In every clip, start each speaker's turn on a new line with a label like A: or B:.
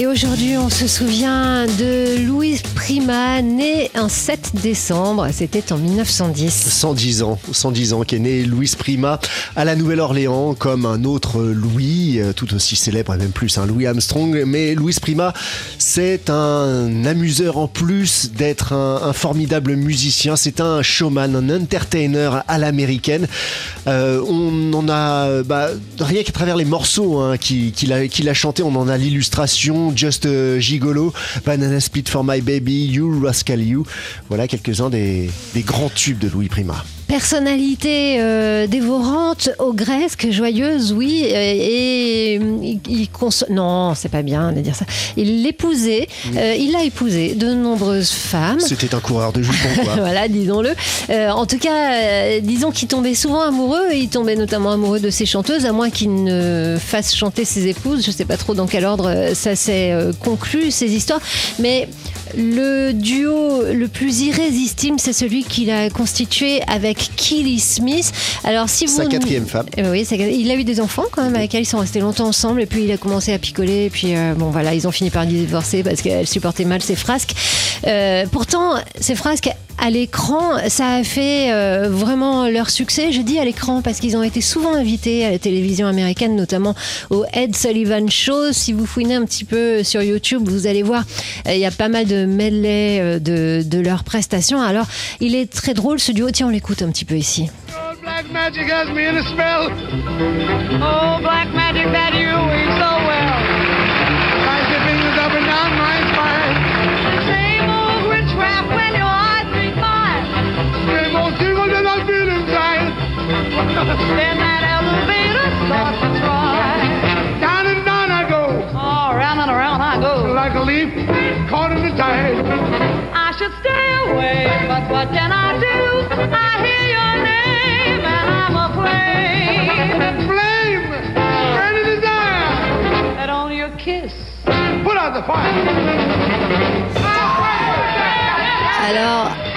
A: Et aujourd'hui, on se souvient de Louis Prima, né un 7 décembre, c'était en 1910.
B: 110 ans, 110 ans qu'est né Louis Prima à la Nouvelle-Orléans, comme un autre Louis, euh, tout aussi célèbre et même plus, un Louis Armstrong. Mais Louis Prima, c'est un amuseur en plus d'être un, formidable musicien. C'est un showman, un entertainer à l'américaine. Euh, on en a, bah, rien qu'à travers les morceaux hein, qu'il a, qu'il a chanté, on en a l'illustration Just uh, Gigolo, Banana Split for My Baby, You Rascal You. Voilà quelques-uns des grands tubes de Louis Prima.
A: Personnalité euh, dévorante, ogresque, joyeuse, oui, et, il, non, c'est pas bien de dire ça. Il l'épousait, euh, il a épousé de nombreuses femmes.
B: C'était un coureur de jupons, quoi.
A: voilà, disons-le. Euh, en tout cas, disons qu'il tombait souvent amoureux, et il tombait notamment amoureux de ses chanteuses, à moins qu'il ne fasse chanter ses épouses. Je sais pas trop dans quel ordre ça s'est conclu ces histoires, mais le duo le plus irrésistible, c'est celui qu'il a constitué avec Killy Smith.
B: Alors, si vous sa quatrième femme.
A: Euh, oui, il a eu des enfants quand même avec elle. Ils sont restés longtemps ensemble et puis il a commencé à picoler. Et puis euh, bon, voilà, ils ont fini par divorcer parce qu'elle supportait mal ses frasques. Euh, pourtant, ces frasques à l'écran, ça a fait euh, vraiment leur succès. Je dis à l'écran parce qu'ils ont été souvent invités à la télévision américaine, notamment au Ed Sullivan Show. Si vous fouinez un petit peu sur YouTube, vous allez voir, euh, il y a pas mal de medley euh, de, de leurs prestations. Alors, il est très drôle ce duo. Tiens, on l'écoute un petit peu ici. Black magic has me in a spell. Black magic that you so well. up and down my then that elevator starts to try. Down and down I go. Oh, round and around I go. Like a leaf caught in the tide. I should stay away, but what can I do? I hear your name and I'm aflame. Flame, burning desire. That only a kiss. Put out the fire. Alors, il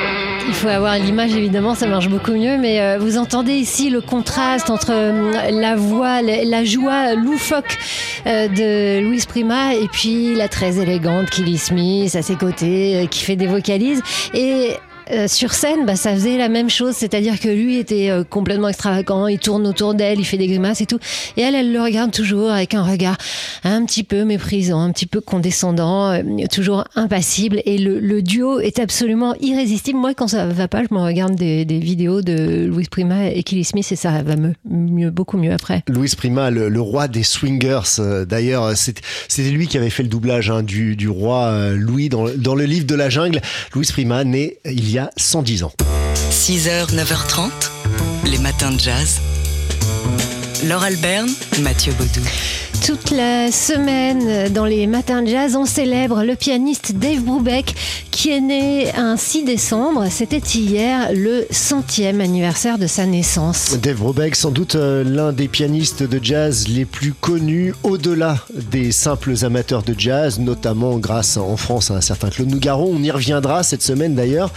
A: faut avoir l'image, évidemment, ça marche beaucoup mieux. Mais euh, vous entendez ici le contraste entre euh, la voix, la, joie loufoque euh, de Louise Prima et puis la très élégante Killy Smith à ses côtés, qui fait des vocalises. Et euh, sur scène, bah, ça faisait la même chose, c'est-à-dire que lui était euh, complètement extravagant, il tourne autour d'elle, il fait des grimaces et tout, et elle, elle le regarde toujours avec un regard un petit peu méprisant, un petit peu condescendant, euh, toujours impassible, et le, duo est absolument irrésistible. Moi, quand ça va pas, je me regarde des, vidéos de Louis Prima et Kelly Smith, et ça va mieux, beaucoup mieux après.
B: Louis Prima, le, roi des swingers, d'ailleurs, c'était lui qui avait fait le doublage hein, du, roi Louis dans, dans le livre de la jungle. Louis Prima, né il y a 110 ans.
C: 6h, 9h30, les matins de jazz. Laure Alberne, Mathieu Baudou.
A: Toute la semaine, dans les matins de jazz, on célèbre le pianiste Dave Brubeck qui est né un 6 décembre. C'était hier le centième anniversaire de sa naissance.
B: Dave Brubeck, sans doute euh, l'un des pianistes de jazz les plus connus au-delà des simples amateurs de jazz, notamment grâce en France à un certain Claude Nougaron. On y reviendra cette semaine d'ailleurs.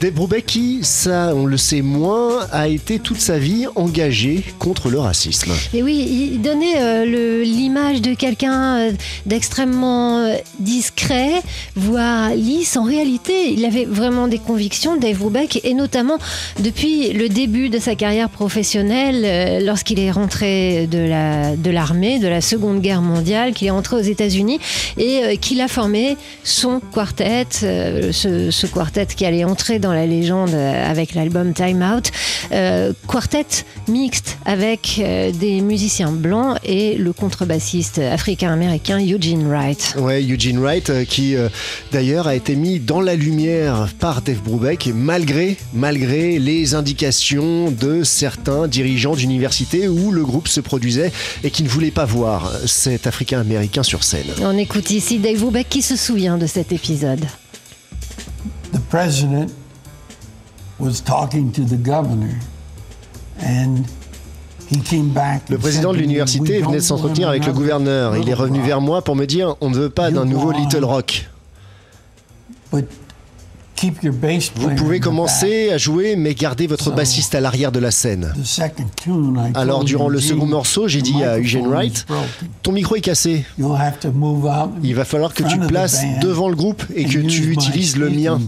B: Dave Brubeck qui, ça on le sait moins, a été toute sa vie engagé contre le racisme.
A: Et oui, il donnait euh, l'image de quelqu'un euh, d'extrêmement euh, discret, voire lisse. En réalité, il avait vraiment des convictions, Dave Brubeck, et notamment depuis le début de sa carrière professionnelle, lorsqu'il est rentré de l'armée, de, la Seconde Guerre mondiale, qu'il est rentré aux États-Unis et qu'il a formé son quartet, ce, quartet qui allait entrer dans la légende euh, avec l'album Time Out. Euh, quartet mixte avec euh, des musiciens blancs et le contrebassiste africain-américain Eugene Wright.
B: Ouais, Eugene Wright qui d'ailleurs a été mis dans la lumière par Dave Brubeck malgré, malgré les indications de certains dirigeants d'université où le groupe se produisait et qui ne voulaient pas voir cet africain-américain sur scène.
A: On écoute ici Dave Brubeck qui se souvient de cet épisode.
D: The president
B: le président de l'université venait de s'entretenir avec le gouverneur. Il est revenu vers moi pour me dire on ne veut pas d'un nouveau Little Rock.
D: keep your bass
B: Vous pouvez commencer à jouer, mais gardez votre bassiste à l'arrière de la scène. Alors, durant le second morceau, j'ai dit à Eugene Wright, ton micro est cassé.
D: You'll have to move out in
B: Il va falloir que tu
D: the
B: places devant le groupe et que tu utilises le mien.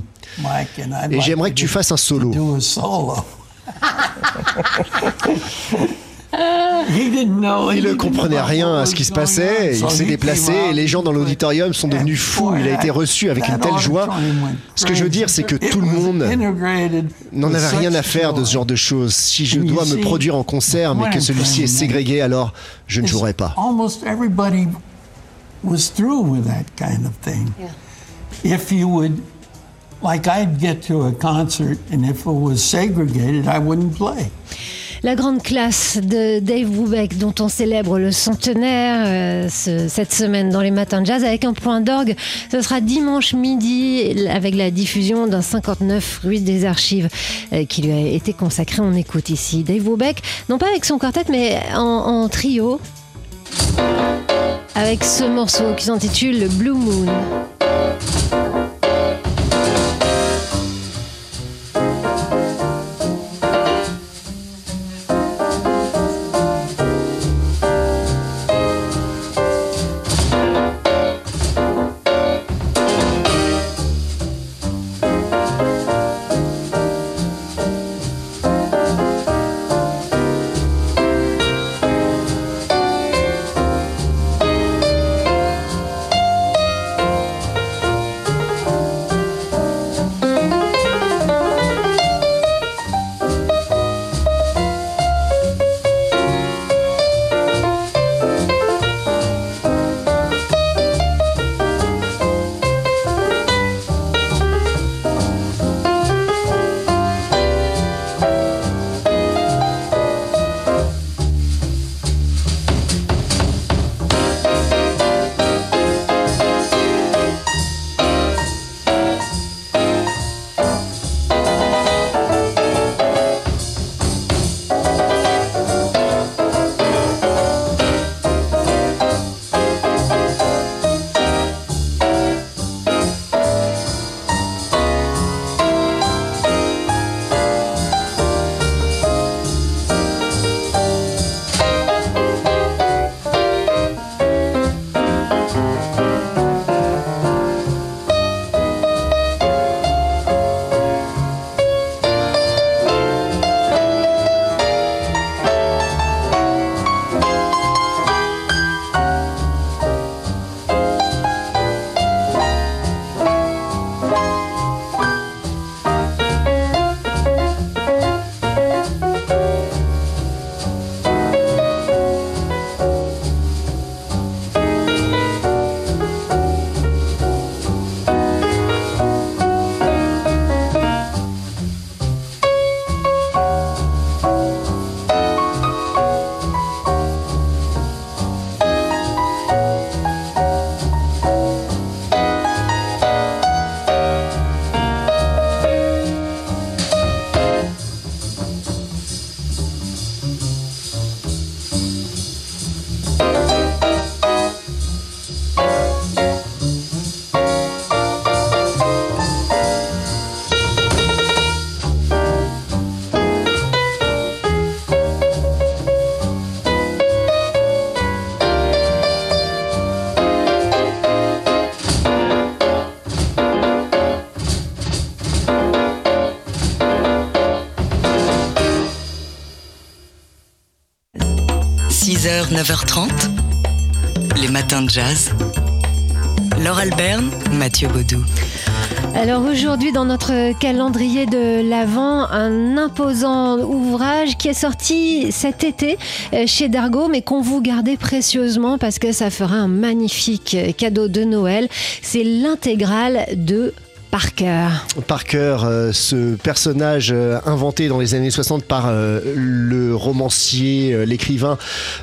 B: Et j'aimerais que tu fasses un solo.
D: He didn't know.
B: Il ne
D: didn't
B: comprenait rien
D: what
B: à
D: was
B: ce qui se passait, il s'est
D: he
B: déplacé et les gens dans
D: and
B: l'auditorium sont devenus fous. Il a été reçu avec une telle joie. Ce que je veux dire, c'est que tout le monde n'en avait rien à faire de ce genre de choses. Si je dois me produire en concert, mais que celui-ci est ségrégué, alors je ne jouerai pas.
D: Almost everybody was through with that kind of thing. If you would, like I'd get to a concert, and if it was segregated, I wouldn't play.
A: La grande classe de Dave Brubeck, dont on célèbre le centenaire euh, ce- cette semaine dans les matins de jazz avec un point d'orgue. Ce sera dimanche midi avec la diffusion d'un 59 rue des Archives euh, qui lui a été consacré. On écoute ici Dave Brubeck, non pas avec son quartet, mais en trio, avec ce morceau qui s'intitule Blue Moon.
C: – 9h30, les matins de jazz. Laure Alberne, Mathieu Baudou.
A: Alors aujourd'hui, dans notre calendrier de l'Avent, un imposant ouvrage qui est sorti cet été euh, chez Dargo, mais qu'on vous gardez précieusement parce que ça fera un magnifique euh, cadeau de Noël. C'est l'intégrale de Parker.
B: Parker, euh, ce personnage euh, inventé dans les années 60 par euh, le romancier, l'écrivain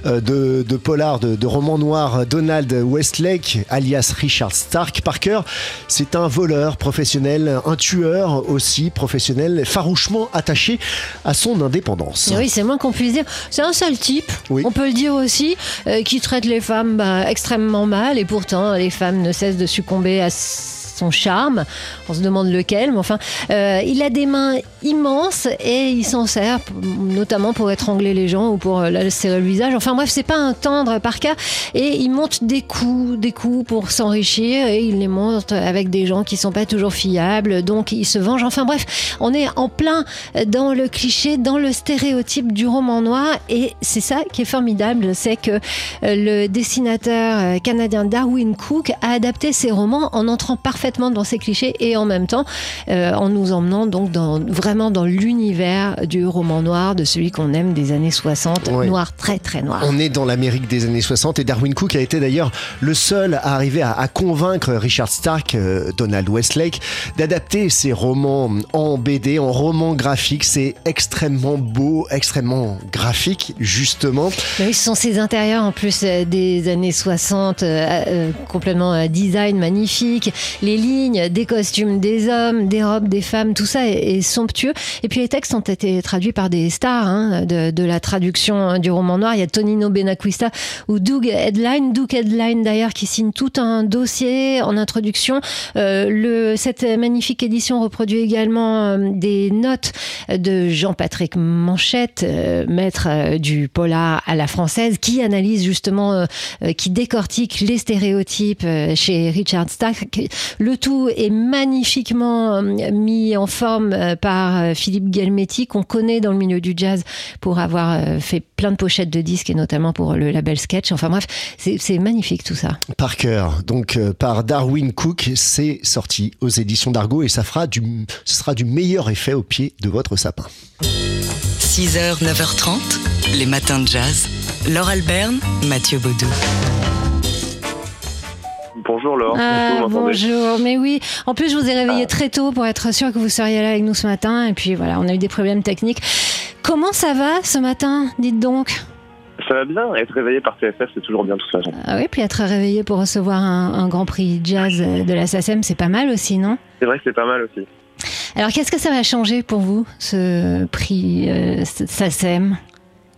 B: de, de polar, de, de romans noirs Donald Westlake, alias Richard Stark. Parker, c'est un voleur professionnel, un tueur aussi professionnel, farouchement attaché à son indépendance.
A: Oui, c'est moins qu'on puisse dire. C'est un sale type,
B: Oui.
A: on peut le dire aussi, qui traite les femmes bah, extrêmement mal et pourtant les femmes ne cessent de succomber à son charme. On se demande lequel, mais enfin, euh, il a des mains immenses et il s'en sert notamment pour étrangler les gens ou pour euh, la le visage. Enfin bref, c'est pas un tendre par cas et il monte des coups, des coups pour s'enrichir et il les monte avec des gens qui sont pas toujours fiables, donc il se venge. Enfin bref, on est en plein dans le cliché, dans le stéréotype du roman noir et c'est ça qui est formidable, c'est que euh, le dessinateur canadien Darwin Cook a adapté ses romans en entrant parfaitement dans ces clichés et en même temps euh, en nous emmenant donc dans, vraiment dans l'univers du roman noir, de celui qu'on aime des années 60, noir très très noir.
B: On est dans l'Amérique des années 60 et Darwin Cook a été d'ailleurs le seul à arriver à, convaincre Richard Stark, euh, Donald Westlake, d'adapter ses romans en BD, en roman graphique. C'est extrêmement beau, extrêmement graphique justement.
A: Oui, ce sont ces intérieurs en plus euh, des années 60, complètement design magnifique, les lignes des costumes des hommes, des robes des femmes, tout ça est, somptueux. Et puis les textes ont été traduits par des stars hein, de, la traduction du roman noir. Il y a Tonino Benacquista ou Doug Headline. Doug Headline d'ailleurs qui signe tout un dossier en introduction. Euh, cette magnifique édition reproduit également euh, des notes de Jean-Patrick Manchette, euh, maître du polar à la française, qui analyse justement, qui décortique les stéréotypes chez Richard Stark. Tout est magnifiquement mis en forme euh, par euh, Philippe Gelmetti, qu'on connaît dans le milieu du jazz pour avoir euh, fait plein de pochettes de disques et notamment pour le label Sketch. Enfin bref, c'est magnifique tout ça.
B: Par cœur, donc par Darwin Cook, c'est sorti aux éditions d'Argo et ça fera du, ce sera du meilleur effet au pied de votre sapin.
C: 6h, 9h30, les matins de jazz. Laure Alberne, Mathieu Baudou.
E: Bonjour Laure.
A: Ah, bonjour, mais oui. En plus, je vous ai réveillé ah. très tôt pour être sûr que vous seriez là avec nous ce matin. Et puis voilà, on a eu des problèmes techniques. Comment ça va ce matin Dites donc?
E: Ça va bien. Être réveillé par TFF, c'est toujours bien de toute façon.
A: Ah oui, puis être réveillé pour recevoir un, grand prix jazz de la SACEM, c'est pas mal aussi, non?
E: C'est vrai que c'est pas mal aussi.
A: Alors, qu'est-ce que ça va changer pour vous, ce prix euh, SACEM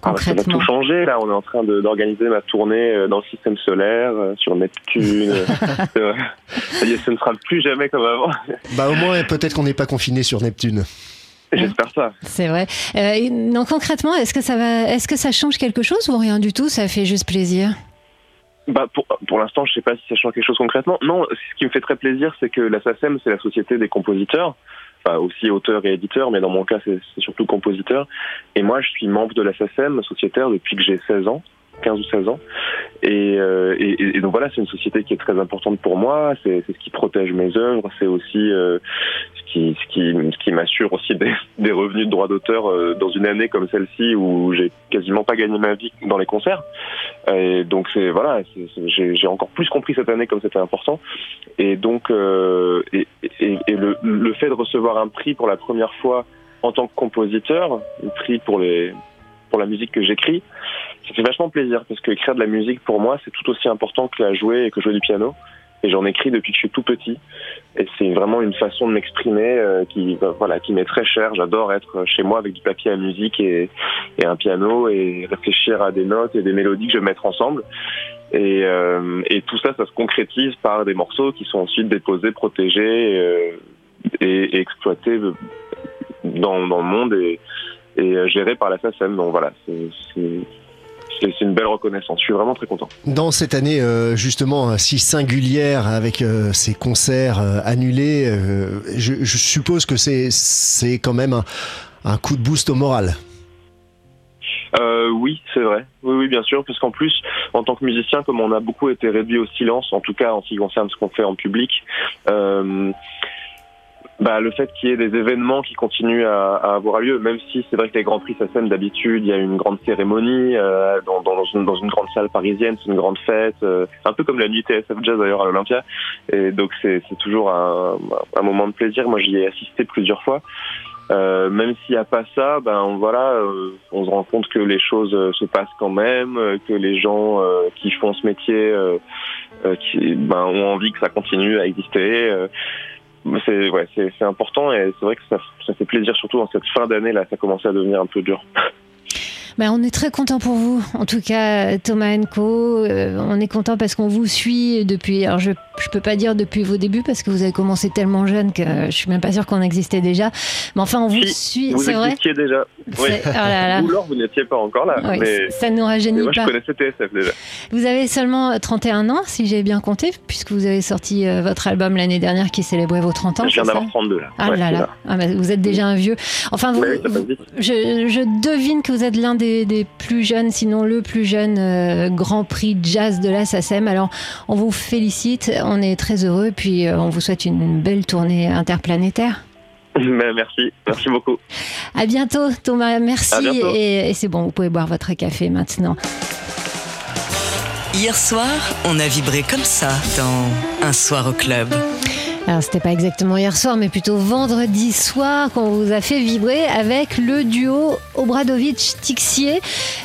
E: ça va tout changer. Là, on est en train d'organiser ma tournée euh, dans le système solaire, euh, sur Neptune. ça y est, ce ne sera plus jamais comme avant.
B: Bah, au moins, peut-être qu'on n'est pas confiné sur Neptune.
E: J'espère ça.
A: C'est vrai. Euh, non, concrètement, est-ce que ça va, est-ce que ça change quelque chose ou rien du tout? Ça fait juste plaisir?
E: Bah pour, pour l'instant, je ne sais pas si ça change quelque chose concrètement. Non, ce qui me fait très plaisir, c'est que la SACEM, c'est la Société des compositeurs enfin aussi auteur et éditeur, mais dans mon cas c'est surtout compositeur. Et moi je suis membre de la SACEM, sociétaire, depuis que j'ai 16 ans. 15 ou 16 ans. Et, euh, et, donc voilà, c'est une société qui est très importante pour moi. C'est ce qui protège mes œuvres. C'est aussi euh, ce qui, ce qui, ce qui m'assure aussi des, des, revenus de droit d'auteur euh, dans une année comme celle-ci où j'ai quasiment pas gagné ma vie dans les concerts. Et donc c'est voilà, j'ai encore plus compris cette année comme c'était important. Et donc et, le fait de recevoir un prix pour la première fois en tant que compositeur, un prix pour les pour la musique que j'écris, ça fait vachement plaisir parce que écrire de la musique pour moi c'est tout aussi important que la jouer et que jouer du piano. Et j'en écris depuis que je suis tout petit. Et c'est vraiment une façon de m'exprimer euh, qui, bah, voilà, qui m'est très chère. J'adore être chez moi avec du papier à musique et, et, un piano et réfléchir à des notes et des mélodies que je vais mettre ensemble. Et, euh, et tout ça, ça se concrétise par des morceaux qui sont ensuite déposés, protégés euh, et, et, exploités dans, dans le monde et, et gérés par la SACEM. Donc voilà, c'est c'est une belle reconnaissance. Je suis vraiment très content.
B: Dans cette année euh, justement si singulière avec euh, ces concerts euh, annulés, je, suppose que c'est quand même un, coup de boost au moral.
E: oui, c'est vrai. Oui, oui, bien sûr, parce qu'en plus, en tant que musicien, comme on a beaucoup été réduit au silence, en tout cas en ce qui concerne ce qu'on fait en public, bah, le fait qu'il y ait des événements qui continuent à, à avoir lieu, même si c'est vrai que les Grands Prix SACEM, d'habitude, il y a une grande cérémonie euh, dans, dans, une, dans, une, grande salle parisienne, c'est une grande fête, euh, un peu comme la nuit TSF Jazz d'ailleurs à l'Olympia. Et donc c'est toujours un, un, moment de plaisir. Moi j'y ai assisté plusieurs fois. Euh, même s'il n'y a pas ça, ben voilà, euh, on se rend compte que les choses se passent quand même, que les gens qui font ce métier qui, ben, ont envie que ça continue à exister c'est ouais, c'est important et c'est vrai que ça, ça fait plaisir surtout dans cette fin d'année là, ça commence à devenir un peu dur.
A: Ben, on est très content pour vous. En tout cas, Thomas Enco, euh, on est content parce qu'on vous suit depuis. Alors, je je peux pas dire depuis vos débuts parce que vous avez commencé tellement jeune que je suis même pas sûre qu'on existait déjà. Mais enfin, on vous suit, c'est vrai.
E: déjà. Oui.
A: C'est- oh là là.
E: Ou alors vous n'étiez pas encore là.
A: Oui,
E: mais
A: ça ne nous rajeunit
E: moi, je
A: pas.
E: connaissais TSF déjà.
A: Vous avez seulement 31 ans, si j'ai bien compté, puisque vous avez sorti euh, votre album l'année dernière qui célébrait vos 30 ans.
E: je viens d'avoir 32 là.
A: Ah
E: Ouais,
A: là là. Ah bah, vous êtes déjà un vieux. Enfin, vous, je, je devine que vous êtes l'un des, des plus jeunes, sinon le plus jeune euh, Grand Prix jazz de la SACEM. Alors, on vous félicite, on est très heureux, puis euh, on vous souhaite une belle tournée interplanétaire.
E: Merci, merci beaucoup.
A: À bientôt, Thomas. Merci.
E: À bientôt.
A: Et, et c'est bon, vous pouvez boire votre café maintenant.
C: Hier soir, on a vibré comme ça dans Un soir au club.
A: Alors, c'était pas exactement hier soir, mais plutôt vendredi soir qu'on vous a fait vibrer avec le duo Obradovic-Tixier.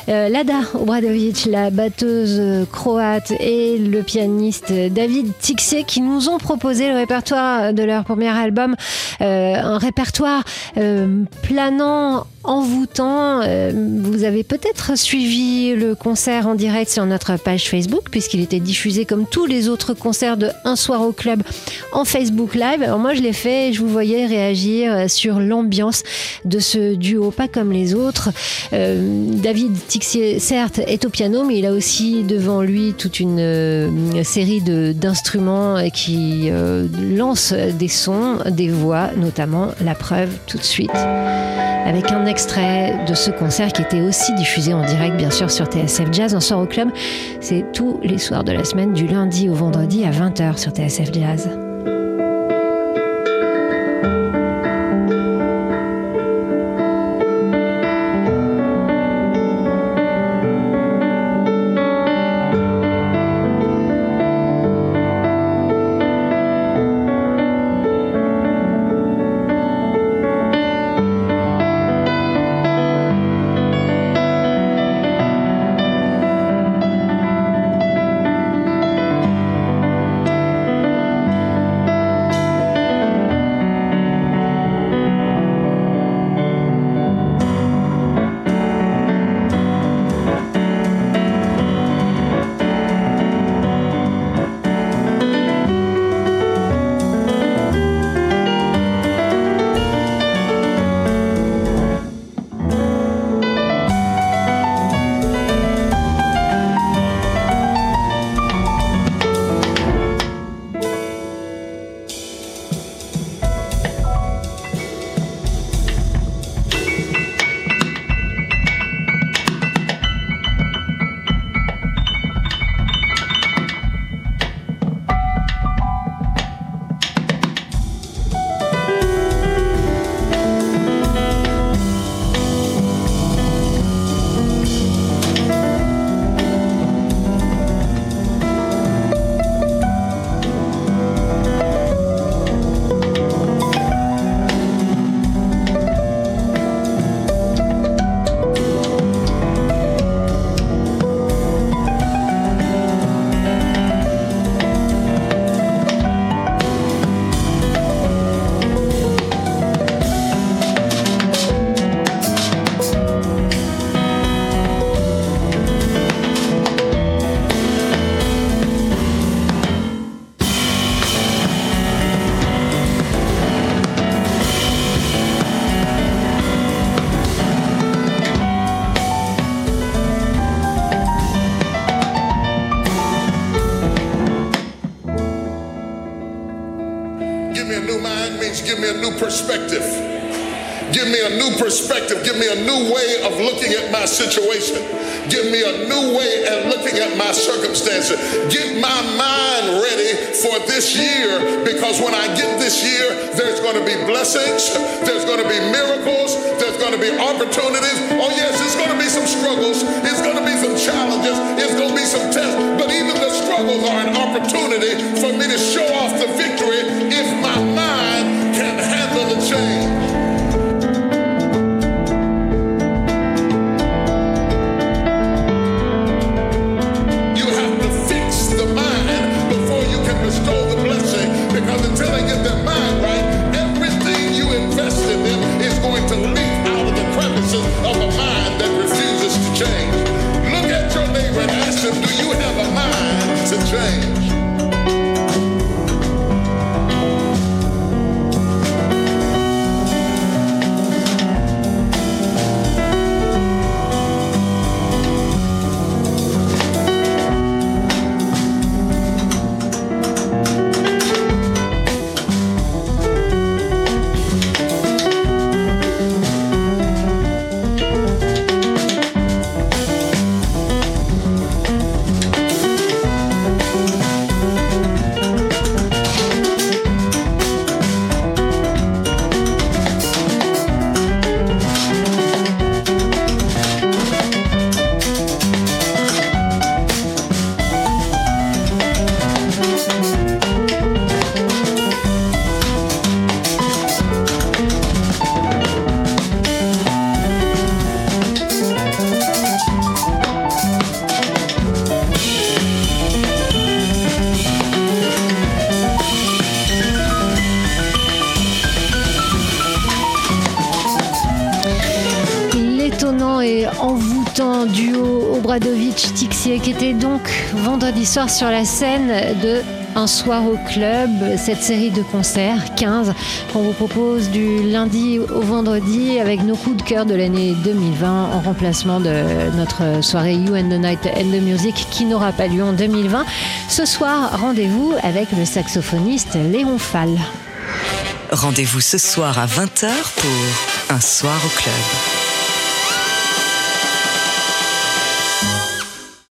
A: Euh, Lada Obradovic, la batteuse croate, et le pianiste David Tixier qui nous ont proposé le répertoire de leur premier album. Euh, un répertoire euh, planant, envoûtant. Euh, vous avez peut-être suivi le concert en direct sur notre page Facebook, puisqu'il était diffusé comme tous les autres concerts de Un soir au club en Facebook Live. Alors moi, je l'ai fait et je vous voyais réagir euh, sur l'ambiance de ce duo, pas comme les autres. Euh, David Tixier, certes, est au piano, mais il a aussi devant lui toute une série d'instruments qui lancent des sons, des voix, notamment la preuve tout de suite avec un extrait de ce concert qui était aussi diffusé en direct, bien sûr, sur TSF Jazz. Un soir au club, c'est tous les soirs de la semaine, du lundi au vendredi à 20h sur TSF Jazz.
F: Give me a new mind means give me a new perspective. Give me a new perspective. Give me a new way of looking at my situation. Give me a new way of looking at my circumstances. Get my mind ready for this year because when I get this year, there's going to be blessings, there's going to be miracles, there's going to be opportunities. Oh, yes, it's going to be some struggles, it's going to be some challenges, it's going to be some tests, but even the struggles are an opportunity for me to show off the victory change.
A: L'envoûtant duo Obradovic-Tixier qui était donc vendredi soir sur la scène de un soir au club, cette série de concerts, 15, qu'on vous propose du lundi au vendredi avec nos coups de cœur de l'année 2020 en remplacement de notre soirée You and the Night and the Music qui n'aura pas lieu en 2020. Ce soir, rendez-vous avec le saxophoniste Léon Fall.
C: Rendez-vous ce soir à 20h pour Un soir au club.